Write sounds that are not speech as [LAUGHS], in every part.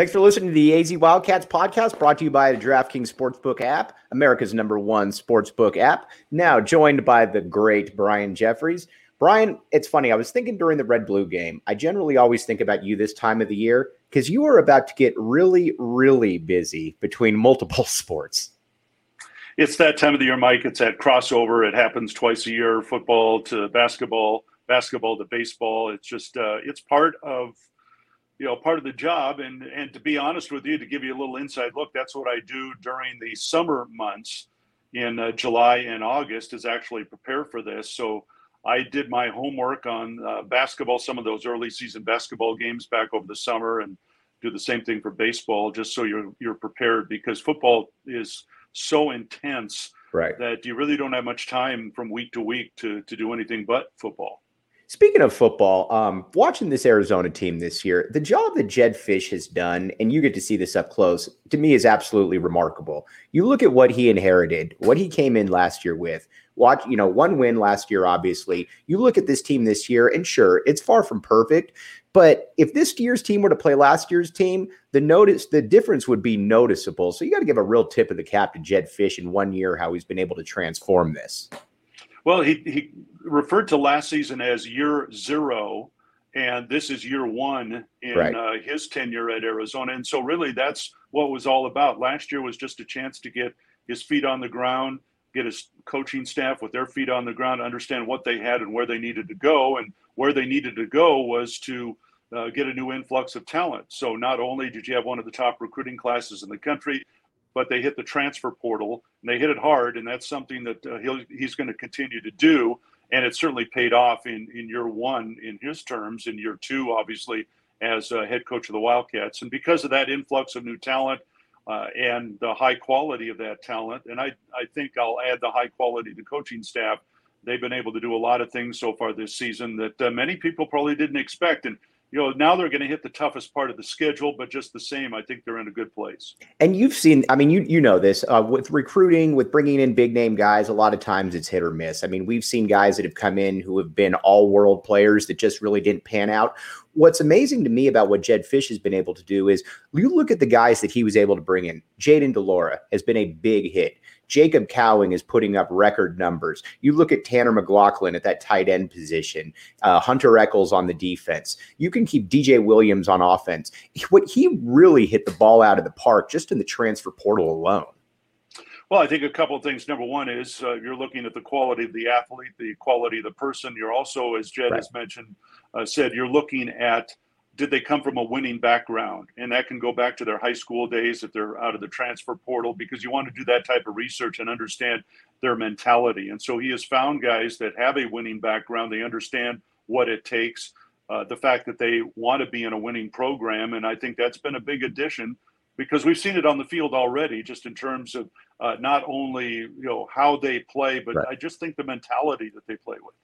Thanks for listening to the AZ Wildcats podcast brought to you by the DraftKings Sportsbook app, America's number one sportsbook app. Now joined by the great Brian Jeffries. Brian, it's funny. I was thinking during the Red Blue game, I generally always think about you this time of the year because you are about to get really, really busy between multiple [LAUGHS] sports. It's that time of the year, Mike. It's that crossover. It happens twice a year football to basketball, basketball to baseball. It's just, uh, it's part of you know part of the job. And and to be honest with you to give you a little inside look that's what i do during the summer months in uh, july and august is actually prepare for this. So i did my homework on uh, basketball some of those early season basketball games back over the summer and do the same thing for baseball just so you're you're prepared because football is so intense right. that you really don't have much time from week to week to to do anything but football Speaking of football, um, watching this Arizona team this year, the job that Jedd Fisch has done, and you get to see this up close, to me is absolutely remarkable. You look at what he inherited, what he came in last year with. Watch, you know, one win last year, obviously. You look at this team this year, and sure, it's far from perfect. But if this year's team were to play last year's team, the notice the difference would be noticeable. So you got to give a real tip of the cap to Jedd Fisch in one year how he's been able to transform this. Well, he, he referred to last season as year zero, and this is year one in right. uh, his tenure at Arizona. And so, really, that's what was all about. Last year was just a chance to get his feet on the ground, get his coaching staff with their feet on the ground, understand what they had and where they needed to go. And where they needed to go was to uh, get a new influx of talent. So, not only did you have one of the top recruiting classes in the country, but they hit the transfer portal and they hit it hard, and that's something that uh, he'll, he's going to continue to do. And it certainly paid off in, in year one in his terms, in year two, obviously, as uh, head coach of the Wildcats. And because of that influx of new talent uh, and the high quality of that talent, and I, I think I'll add the high quality the coaching staff, they've been able to do a lot of things so far this season that uh, many people probably didn't expect. And you know, now they're going to hit the toughest part of the schedule, but just the same, I think they're in a good place. And you've seen, I mean, you you know this uh, with recruiting, with bringing in big name guys. A lot of times it's hit or miss. I mean, we've seen guys that have come in who have been all world players that just really didn't pan out. What's amazing to me about what Jedd Fisch has been able to do is you look at the guys that he was able to bring in. Jayden de Laura has been a big hit. Jacob Cowing is putting up record numbers. You look at Tanner McLaughlin at that tight end position, uh, Hunter Echols on the defense. You can keep DJ Williams on offense. What he really hit the ball out of the park just in the transfer portal alone. Well, I think a couple of things. Number one is uh, you're looking at the quality of the athlete, the quality of the person. You're also, as Jedd right. has mentioned, uh, said, you're looking at did they come from a winning background? And that can go back to their high school days if they're out of the transfer portal, because you want to do that type of research and understand their mentality. And so he has found guys that have a winning background. They understand what it takes, uh, the fact that they want to be in a winning program. And I think that's been a big addition because we've seen it on the field already, just in terms of uh, not only you know how they play, but right. I just think the mentality that they play with.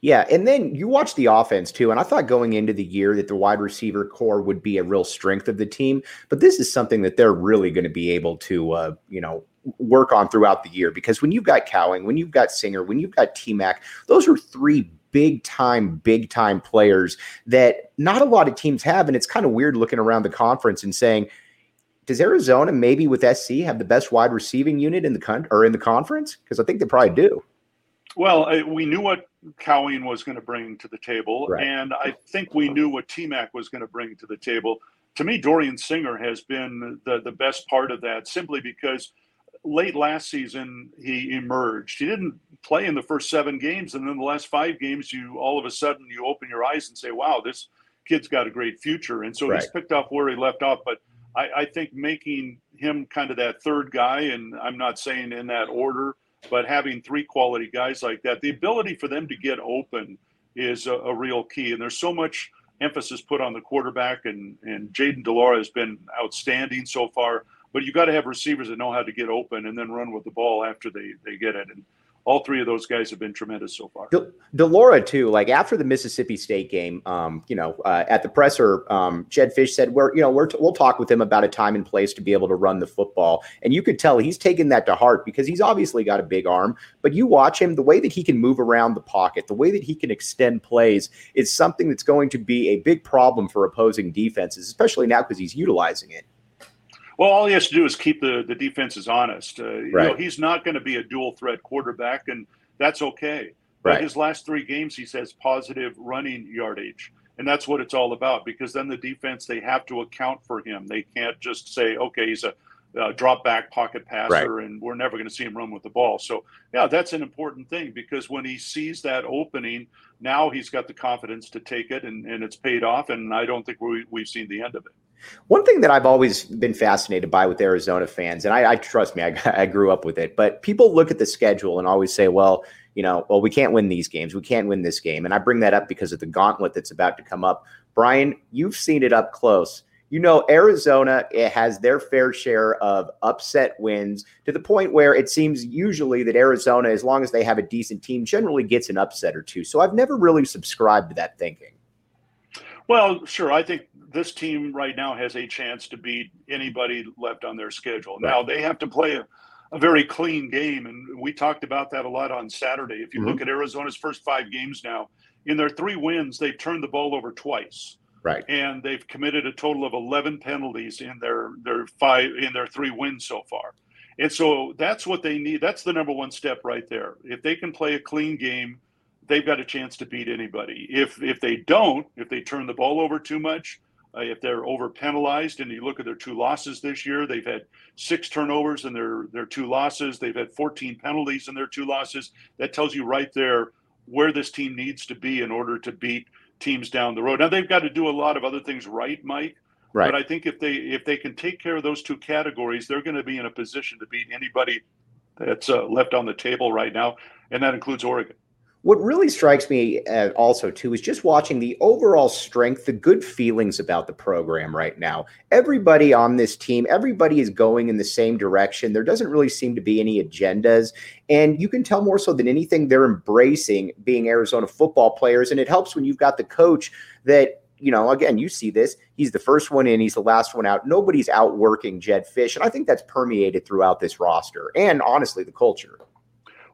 Yeah, and then you watch the offense too, and I thought going into the year that the wide receiver core would be a real strength of the team, but this is something that they're really going to be able to, uh, you know, work on throughout the year because when you've got Cowing, when you've got Singer, when you've got T Mac, those are three big time, big time players that not a lot of teams have, and it's kind of weird looking around the conference and saying. Does Arizona maybe with SC have the best wide receiving unit in the country or in the conference? Because I think they probably do. Well, we knew what Cowing was going to bring to the table, right. and I think we knew what TMAC was going to bring to the table. To me, Dorian Singer has been the, the best part of that simply because late last season he emerged. He didn't play in the first seven games, and then the last five games, you all of a sudden you open your eyes and say, "Wow, this kid's got a great future." And so right. he's picked up where he left off. But I, I think making him kind of that third guy, and I'm not saying in that order but having three quality guys like that, the ability for them to get open is a, a real key. And there's so much emphasis put on the quarterback, and and Jayden de Laura has been outstanding so far. But you got to have receivers that know how to get open and then run with the ball after they they get it. And all three of those guys have been tremendous so far. De, de Laura too. Like after the Mississippi State game, um, you know, uh, at the presser, um, Jedd Fisch said, "We're, you know, we're t- we'll talk with him about a time and place to be able to run the football." And you could tell he's taken that to heart because he's obviously got a big arm. But you watch him, the way that he can move around the pocket, the way that he can extend plays, is something that's going to be a big problem for opposing defenses, especially now because he's utilizing it. Well, all he has to do is keep the, the defenses honest. Uh, right. You know, he's not going to be a dual threat quarterback, and that's okay. But right. his last three games, he says positive running yardage. And that's what it's all about because then the defense, they have to account for him. They can't just say, okay, he's a uh, drop back pocket passer right. and we're never going to see him run with the ball. So, yeah, that's an important thing because when he sees that opening, now he's got the confidence to take it and, and it's paid off. And I don't think we, we've seen the end of it. One thing that I've always been fascinated by with Arizona fans, and I, I trust me, I, [LAUGHS] I, grew up with it, but people look at the schedule and always say, well, you know, well, we can't win these games. We can't win this game. And I bring that up because of the gauntlet that's about to come up. Brian, you've seen it up close. You know, Arizona it has their fair share of upset wins to the point where it seems usually that Arizona, as long as they have a decent team, generally gets an upset or two. So I've never really subscribed to that thinking. Well, sure. I think this team right now has a chance to beat anybody left on their schedule. Now they have to play a, a, very clean game, and we talked about that a lot on Saturday. If you mm-hmm. look at Arizona's first five games now, in their three wins, they've turned the ball over twice. Right. And they've committed a total of 11 penalties in their their five in their three wins so far. And so that's what they need. That's the number one step right there. If they can play a clean game, they've got a chance to beat anybody. If if they don't, if they turn the ball over too much, uh, if they're over penalized, and you look at their two losses this year, they've had six turnovers in their their two losses. They've had 14 penalties in their two losses. That tells you right there where this team needs to be in order to beat teams down the road. Now they've got to do a lot of other things right, Mike. Right. But I think if they if they can take care of those two categories, they're going to be in a position to beat anybody that's uh, left on the table right now, and that includes Oregon. What really strikes me uh, also too is just watching the overall strength, the good feelings about the program right now. Everybody on this team, everybody is going in the same direction. There doesn't really seem to be any agendas, and you can tell more so than anything they're embracing being Arizona football players. And it helps when you've got the coach that you know, again, you see this. He's the first one in, he's the last one out. Nobody's outworking Jedd Fisch. And I think that's permeated throughout this roster and honestly the culture.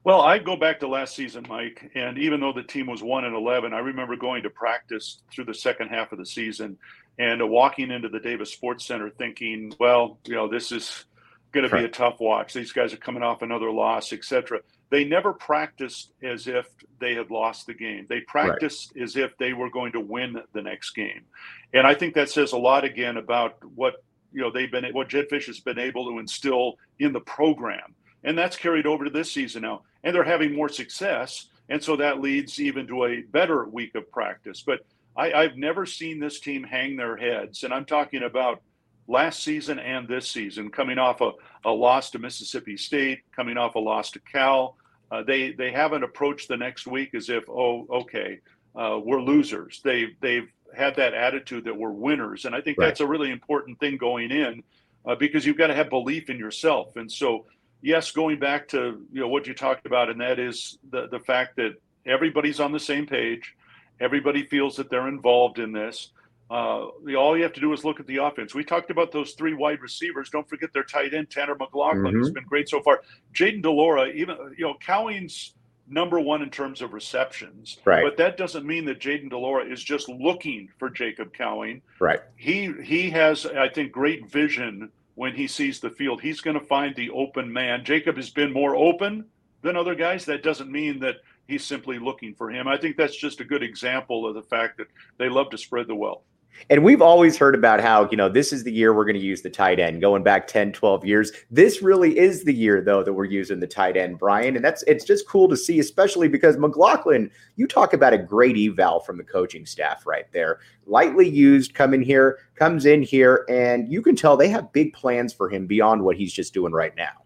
Well, I go back to last season, Mike, and even though the team was one and eleven, I remember going to practice through the second half of the season and uh, walking into the Davis Sports Center thinking, well, you know, this is going to be a tough watch. These guys are coming off another loss, etc. They never practiced as if they had lost the game. They practiced right. as if they were going to win the next game, and I think that says a lot again about what you know they've been what Jedd Fisch has been able to instill in the program, and that's carried over to this season now and they're having more success. And so that leads even to a better week of practice. But I, I've never seen this team hang their heads. And I'm talking about last season and this season, coming off a, a loss to Mississippi State, coming off a loss to Cal. Uh, they they haven't approached the next week as if, oh, okay, uh, we're losers. They they've had that attitude that we're winners, and I think right. that's a really important thing going in uh, because you've got to have belief in yourself. And so yes, going back to you know what you talked about, and that is the the fact that everybody's on the same page, everybody feels that they're involved in this. Uh, the, all you have to do is look at the offense. We talked about those three wide receivers. Don't forget their tight end Tanner McLaughlin. mm-hmm. has been great so far. Jayden de Laura, even you know Cowing's number one in terms of receptions. Right. But that doesn't mean that Jayden de Laura is just looking for Jacob Cowing. Right. He he has, I think, great vision when he sees the field. He's going to find the open man. Jacob has been more open than other guys. That doesn't mean that he's simply looking for him. I think that's just a good example of the fact that they love to spread the wealth. And we've always heard about how, you know, this is the year we're going to use the tight end going back 10, 12 years. This really is the year, though, that we're using the tight end, Brian. And that's, it's just cool to see, especially because McLaughlin, you talk about a great eval from the coaching staff right there. Lightly used, come in here, comes in here, and you can tell they have big plans for him beyond what he's just doing right now.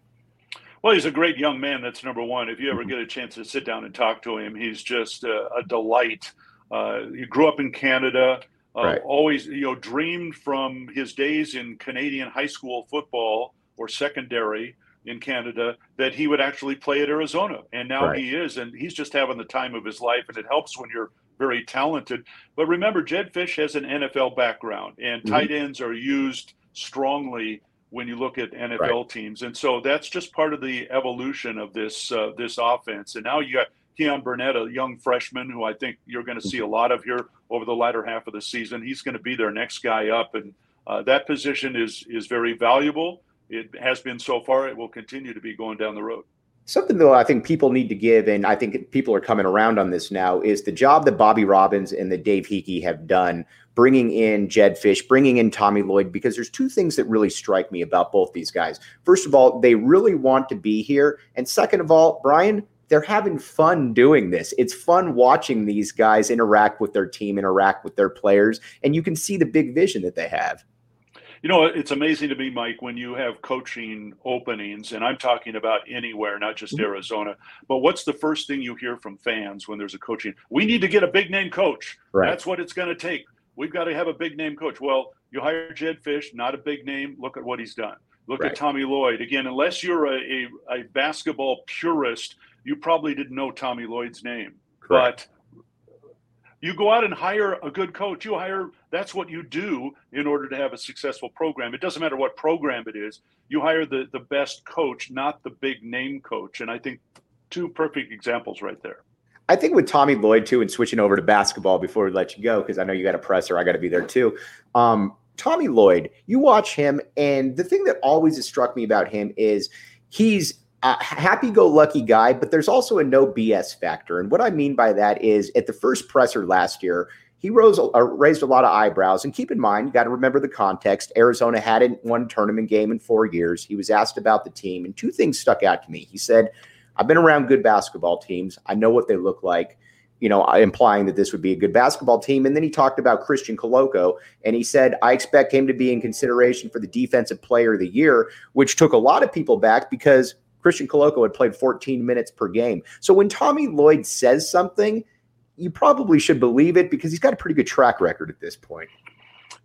Well, he's a great young man. That's number one. If you ever mm-hmm. get a chance to sit down and talk to him, he's just a, a delight. Uh, he grew up in Canada uh, right. Always, you know, dreamed from his days in Canadian high school football or secondary. in Canada that he would actually play at Arizona. And now Right. he is, and he's just having the time of his life. And it helps when you're very talented. But remember, Jedd Fisch has an NFL background, and Mhm. tight ends are used strongly when you look at NFL teams. And so that's just part of the evolution of this uh, this offense. And now you got Keyan Burnett, a young freshman who I think you're going to see a lot of here over the latter half of the season. He's going to be their next guy up, and uh, that position is is very valuable. It has been so far. It will continue to be going down the road. Something though I think people need to give, and I think people are coming around on this now, is the job that Bobby Robbins and the Dave Heeke have done, bringing in Jedd Fisch, bringing in Tommy Lloyd, because there's two things that really strike me about both these guys. First of all, they really want to be here, and second of all, Brian, they're having fun doing this. It's fun watching these guys interact with their team, interact with their players, and you can see the big vision that they have. You know, it's amazing to me, Mike, when you have coaching openings, and I'm talking about anywhere, not just Mhm. Arizona. But what's the first thing you hear from fans when there's a coaching? We need to get a big name coach. Right. That's what it's going to take. We've got to have a big name coach. Well, you hire Jedd Fisch, not a big name. Look at what he's done. Look Right. at Tommy Lloyd. Again, unless you're a, a, a basketball purist, you probably didn't know Tommy Lloyd's name. But you go out and hire a good coach. You hire that's what you do in order to have a successful program. It doesn't matter what program it is. You hire the the best coach, not the big name coach. And I think two perfect examples right there. I think with Tommy Lloyd too, and switching over to basketball before we let you go, because I know you got a presser, I got to be there too. Um, Tommy Lloyd, you watch him, and the thing that always has struck me about him is he's a happy-go-lucky guy, but there's also a no BS factor. And what I mean by that is, at the first presser last year, he rose uh, raised a lot of eyebrows. And keep in mind, you got to remember the context. Arizona hadn't won a tournament game in four years. He was asked about the team, and two things stuck out to me. He said, I've been around good basketball teams. I know what they look like, you know, implying that this would be a good basketball team. And then he talked about Christian Koloko and he said, I expect him to be in consideration for the defensive player of the year, which took a lot of people back because Christian Koloko had played 14 minutes per game. So when Tommy Lloyd says something, you probably should believe it because he's got a pretty good track record at this point.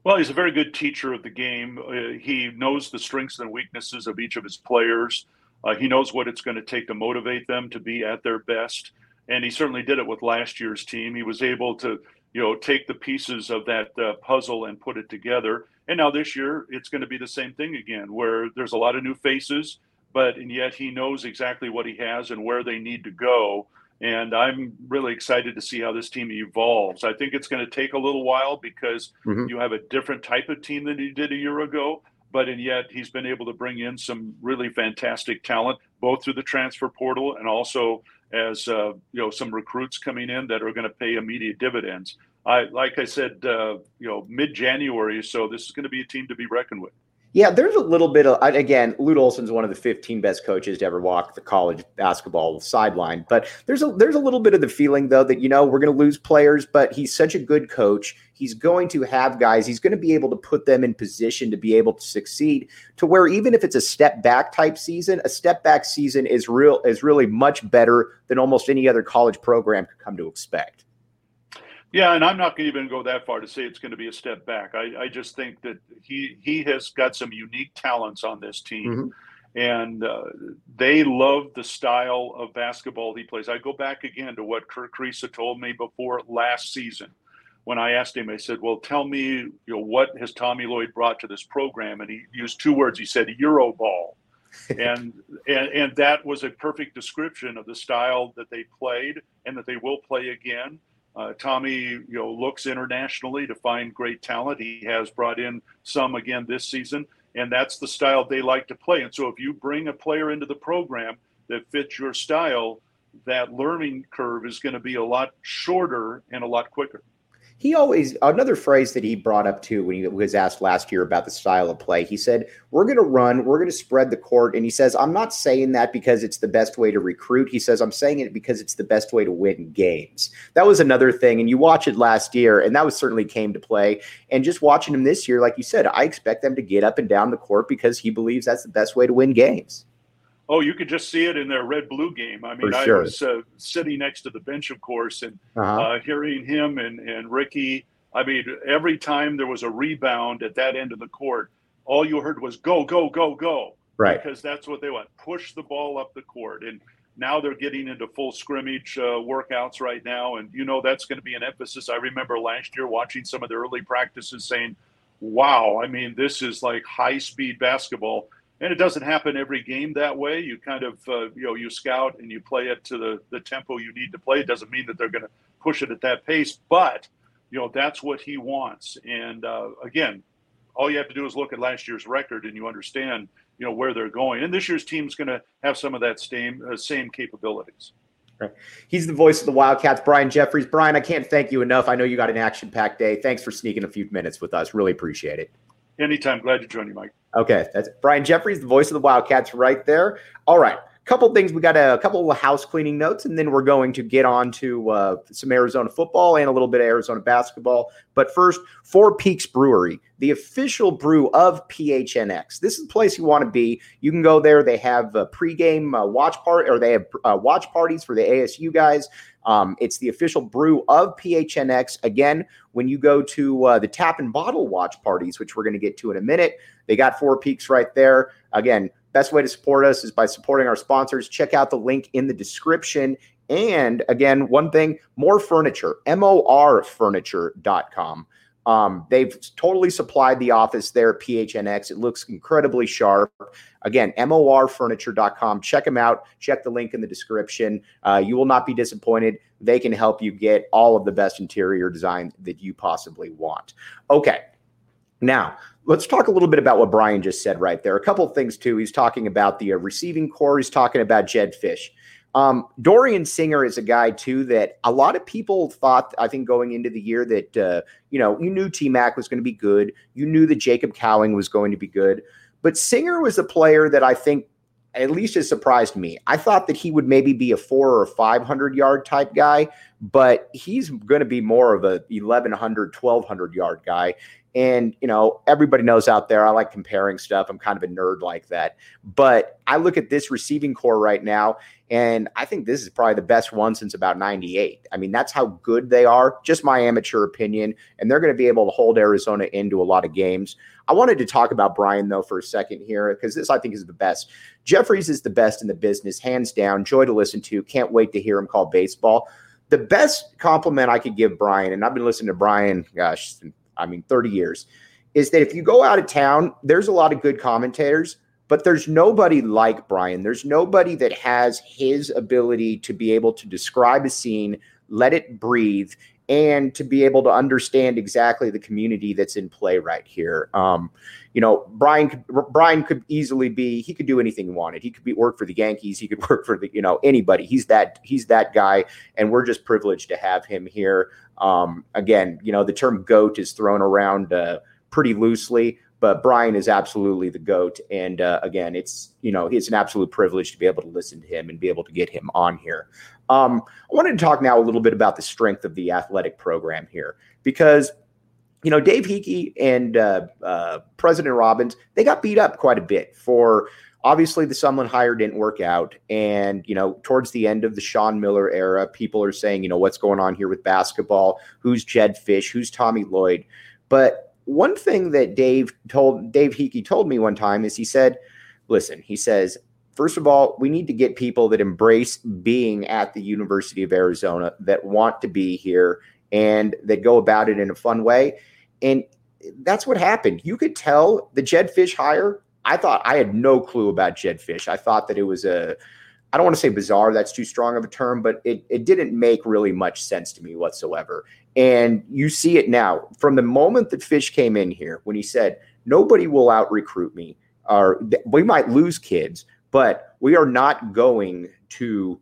Well, he's a very good teacher of the game. Uh, he knows the strengths and weaknesses of each of his players. Uh, he knows what it's going to take to motivate them to be at their best, and he certainly did it with last year's team. He was able to, you know, take the pieces of that uh, puzzle and put it together. And now this year, it's going to be the same thing again, where there's a lot of new faces, but and yet he knows exactly what he has and where they need to go. And I'm really excited to see how this team evolves. I think it's going to take a little while because Mhm. you have a different type of team than you did a year ago but and yet he's been able to bring in some really fantastic talent, both through the transfer portal and also as uh, you know some recruits coming in that are going to pay immediate dividends. I like I said, uh, you know, mid January, so this is going to be a team to be reckoned with. Yeah, there's a little bit of again. Lute Olson's one of the 15 best coaches to ever walk the college basketball sideline. But there's a there's a little bit of the feeling though that you know we're going to lose players, but he's such a good coach. He's going to have guys. He's going to be able to put them in position to be able to succeed. To where even if it's a step back type season, a step back season is real is really much better than almost any other college program could come to expect. Yeah, and I'm not going to even go that far to say it's going to be a step back. I, I just think that he he has got some unique talents on this team, and uh, they love the style of basketball he plays. I go back again to what Kerr Kriisa told me before last season, when I asked him. I said, "Well, tell me, you know, what has Tommy Lloyd brought to this program?" And he used two words. He said, "Euro ball." [LAUGHS] and, and and that was a perfect description of the style that they played and that they will play again. Uh, Tommy, you know, looks internationally to find great talent. He has brought in some again this season, and that's the style they like to play. And so, if you bring a player into the program that fits your style, that learning curve is going to be a lot shorter and a lot quicker. He always another phrase that he brought up too when he was asked last year about the style of play. He said, "We're going to run, we're going to spread the court," and he says, "I'm not saying that because it's the best way to recruit." He says, "I'm saying it because it's the best way to win games." That was another thing, and you watch it last year, and that was certainly came to play. And just watching him this year, like you said, I expect them to get up and down the court because he believes that's the best way to win games. Oh, you could just see it in their red blue game. I mean, sure. I was uh, sitting next to the bench, of course, and Uh-huh. uh, hearing him and, and Ricky. I mean, every time there was a rebound at that end of the court, all you heard was go, go, go, go. right? Because that's what they want: push the ball up the court. And now they're getting into full scrimmage uh, workouts right now, and you know that's going to be an emphasis. I remember last year watching some of the early practices, saying, "Wow, I mean, this is like high speed basketball." And it doesn't happen every game that way. You kind of, uh, you know, you scout and you play it to the, the tempo you need to play. It doesn't mean that they're going to push it at that pace, but you know that's what he wants. And uh, again, all you have to do is look at last year's record, and you understand you know where they're going. And this year's team's going to have some of that same uh, same capabilities. Right. He's the voice of the Wildcats, Brian Jeffries. Brian, I can't thank you enough. I know you got an action-packed day. Thanks for sneaking a few minutes with us. Really appreciate it. Anytime. Glad to join you, Mike. Okay, that's Brian Jeffries, the voice of the Wildcats, right there. All right couple things. We got a, couple of house cleaning notes, and then we're going to get on to uh, some Arizona football and a little bit of Arizona basketball. But first, Four Peaks Brewery, the official brew of PHNX. This is the place you want to be. You can go there. They have a pregame uh, watch part, or they have uh, watch parties for the ASU guys. Um, it's the official brew of PHNX. Again, when you go to uh, the tap and bottle watch parties, which we're going to get to in a minute, they got Four Peaks right there. Again, Best way to support us is by supporting our sponsors. Check out the link in the description. And again, one thing Mor Furniture, morfurniture.com. Um, they've totally supplied the office there at PHNX. It looks incredibly sharp. Again, morfurniture.com. Check them out. Check the link in the description. Uh, you will not be disappointed. They can help you get all of the best interior design that you possibly want. Okay. Now, let's talk a little bit about what Brian just said right there. A couple things, too. He's talking about the uh, receiving core, he's talking about Jedd Fisch. Um, Dorian Singer is a guy, too, that a lot of people thought, I think, going into the year that, uh, you know, you knew T Mac was going to be good. You knew that Jacob Cowing was going to be good. But Singer was a player that I think at least has surprised me. I thought that he would maybe be a four or 500 yard type guy, but he's going to be more of a 1100, 1200 yard guy. And, you know, everybody knows out there, I like comparing stuff. I'm kind of a nerd like that. But I look at this receiving core right now, and I think this is probably the best one since about 98. I mean, that's how good they are, just my amateur opinion. And they're going to be able to hold Arizona into a lot of games. I wanted to talk about Brian, though, for a second here, because this I think is the best. Jeffries is the best in the business, hands down. Joy to listen to. Can't wait to hear him call baseball. The best compliment I could give Brian, and I've been listening to Brian, gosh, I mean, 30 years, is that if you go out of town, there's a lot of good commentators, but there's nobody like Brian. There's nobody that has his ability to be able to describe a scene, let it breathe, and to be able to understand exactly the community that's in play right here. Um, you know, Brian could, Brian could easily be he could do anything he wanted. He could be work for the Yankees. He could [LAUGHS] work for the you know anybody. He's that he's that guy, and we're just privileged to have him here. Um, again, you know, the term goat is thrown around uh, pretty loosely, but Brian is absolutely the goat. And uh, again, it's you know it's an absolute privilege to be able to listen to him and be able to get him on here. Um, I wanted to talk now a little bit about the strength of the athletic program here because you know, Dave Heeke and uh, uh, President Robbins, they got beat up quite a bit for obviously the Sumlin hire didn't work out. And, you know, towards the end of the Sean Miller era, people are saying, you know, what's going on here with basketball? Who's Jedd Fisch? Who's Tommy Lloyd? But one thing that Dave told Dave Heeke told me one time is he said, listen, he says, first of all, we need to get people that embrace being at the University of Arizona, that want to be here and that go about it in a fun way. And that's what happened. You could tell the Jedd Fisch hire I thought I had no clue about Jedd Fisch. I thought that it was a, I don't want to say bizarre, that's too strong of a term, but it, it didn't make really much sense to me whatsoever. And you see it now from the moment that Fisch came in here when he said, nobody will out recruit me, or we might lose kids, but we are not going to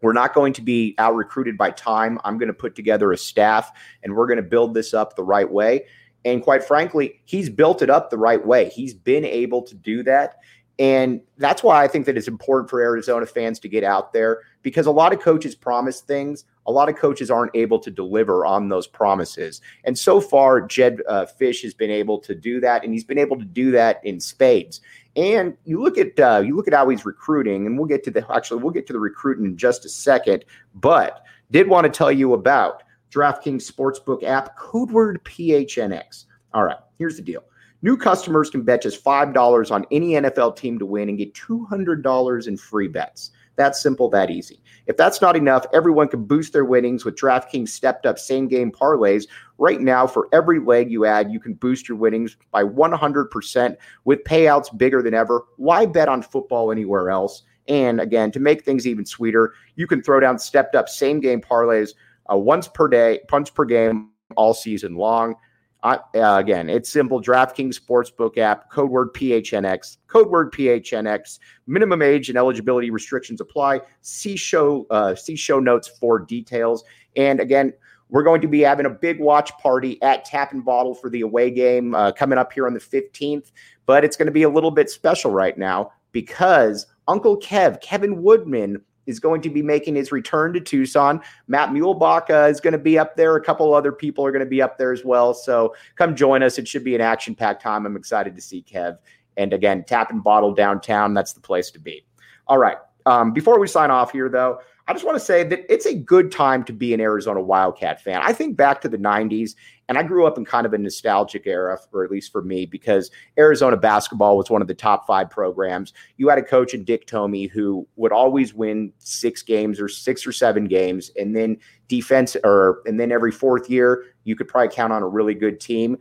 we're not going to be out recruited by time. I'm going to put together a staff and we're going to build this up the right way. And quite frankly, he's built it up the right way. He's been able to do that. And that's why I think that it's important for Arizona fans to get out there because a lot of coaches promise things. A lot of coaches aren't able to deliver on those promises. And so far, Jedd uh, Fisch has been able to do that, and he's been able to do that in spades. And you look at uh, you look at how he's recruiting, and we'll get to the actually we'll get to the recruiting in just a second. But did want to tell you about DraftKings Sportsbook app, code word PHNX. All right, here's the deal. New customers can bet just $5 on any NFL team to win and get $200 in free bets. That simple, that easy. If that's not enough, everyone can boost their winnings with DraftKings stepped up same game parlays. Right now, for every leg you add, you can boost your winnings by 100% with payouts bigger than ever. Why bet on football anywhere else? And again, to make things even sweeter, you can throw down stepped up same game parlays uh, once per day, punch per game all season long. Uh, again, it's simple. DraftKings Sportsbook app, code word PHNX, code word PHNX. Minimum age and eligibility restrictions apply. See show uh, see show notes for details. And again, we're going to be having a big watch party at Tap and Bottle for the away game uh, coming up here on the 15th. But it's going to be a little bit special right now because Uncle Kev, Kevin Woodman, is going to be making his return to Tucson. Matt Muehlbach uh, is going to be up there. A couple other people are going to be up there as well. So come join us. It should be an action packed time. I'm excited to see Kev. And again, tap and bottle downtown. That's the place to be. All right. Um, before we sign off here, though, I just want to say that it's a good time to be an Arizona Wildcat fan. I think back to the 90s, and I grew up in kind of a nostalgic era, or at least for me, because Arizona basketball was one of the top five programs. You had a coach in Dick Tomey who would always win six games or six or seven games, and then defense, or and then every fourth year you could probably count on a really good team.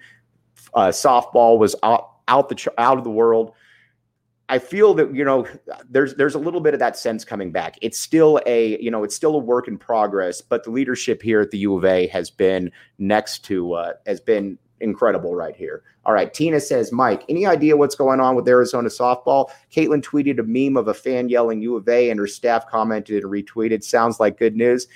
Uh, softball was out, out the out of the world. I feel that you know there's there's a little bit of that sense coming back. It's still a you know it's still a work in progress, but the leadership here at the U of A has been next to uh, has been incredible right here. All right, Tina says, Mike, any idea what's going on with Arizona softball? Caitlin tweeted a meme of a fan yelling U of A, and her staff commented and retweeted. Sounds like good news.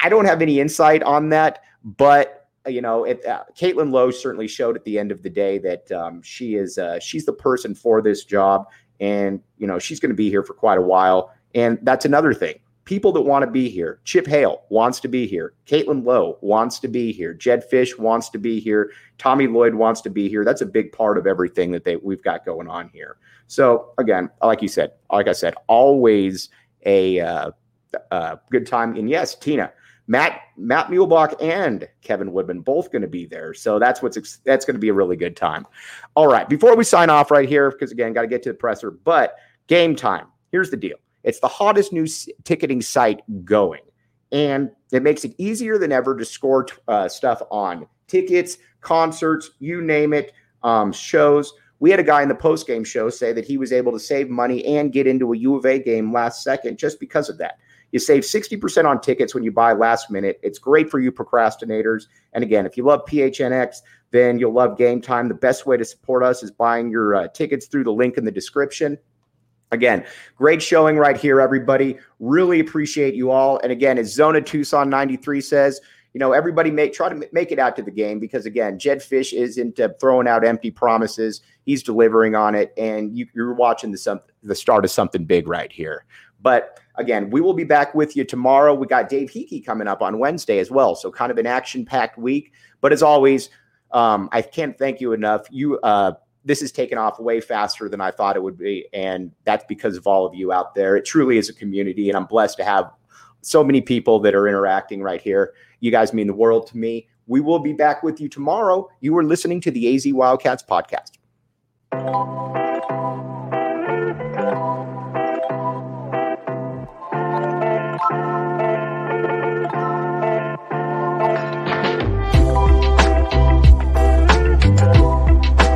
I don't have any insight on that, but you know, it, uh, Caitlin Lowe certainly showed at the end of the day that um, she is uh, she's the person for this job and you know she's going to be here for quite a while. And that's another thing. People that want to be here. Chip Hale wants to be here. Caitlin Lowe wants to be here. Jedd Fisch wants to be here. Tommy Lloyd wants to be here. That's a big part of everything that they we've got going on here. So again, like you said, like I said, always a uh, uh, good time. And yes, Tina, Matt Matt Muehlbach and Kevin Woodman both going to be there. So that's what's that's going to be a really good time. All right, before we sign off right here, because again, got to get to the presser. But game time. Here's the deal. It's the hottest new ticketing site going, and it makes it easier than ever to score uh, stuff on tickets, concerts, you name it, um, shows. We had a guy in the post game show say that he was able to save money and get into a U of A game last second just because of that. You save 60% on tickets when you buy last minute. It's great for you procrastinators. And again, if you love PHNX, then you'll love game time. The best way to support us is buying your uh, tickets through the link in the description. Again, great showing right here, everybody. Really appreciate you all. And again, as Zona Tucson 93 says, you know, everybody make try to make it out to the game because again, Jedd Fisch isn't uh, throwing out empty promises. He's delivering on it, and you, are watching the the start of something big right here. But again, we will be back with you tomorrow. We got Dave Heeke coming up on Wednesday as well. So kind of an action packed week. But as always, um, I can't thank you enough. You, uh, this is taken off way faster than I thought it would be. And that's because of all of you out there. It truly is a community. And I'm blessed to have so many people that are interacting right here. You guys mean the world to me. We will be back with you tomorrow. You are listening to the AZ Wildcats podcast.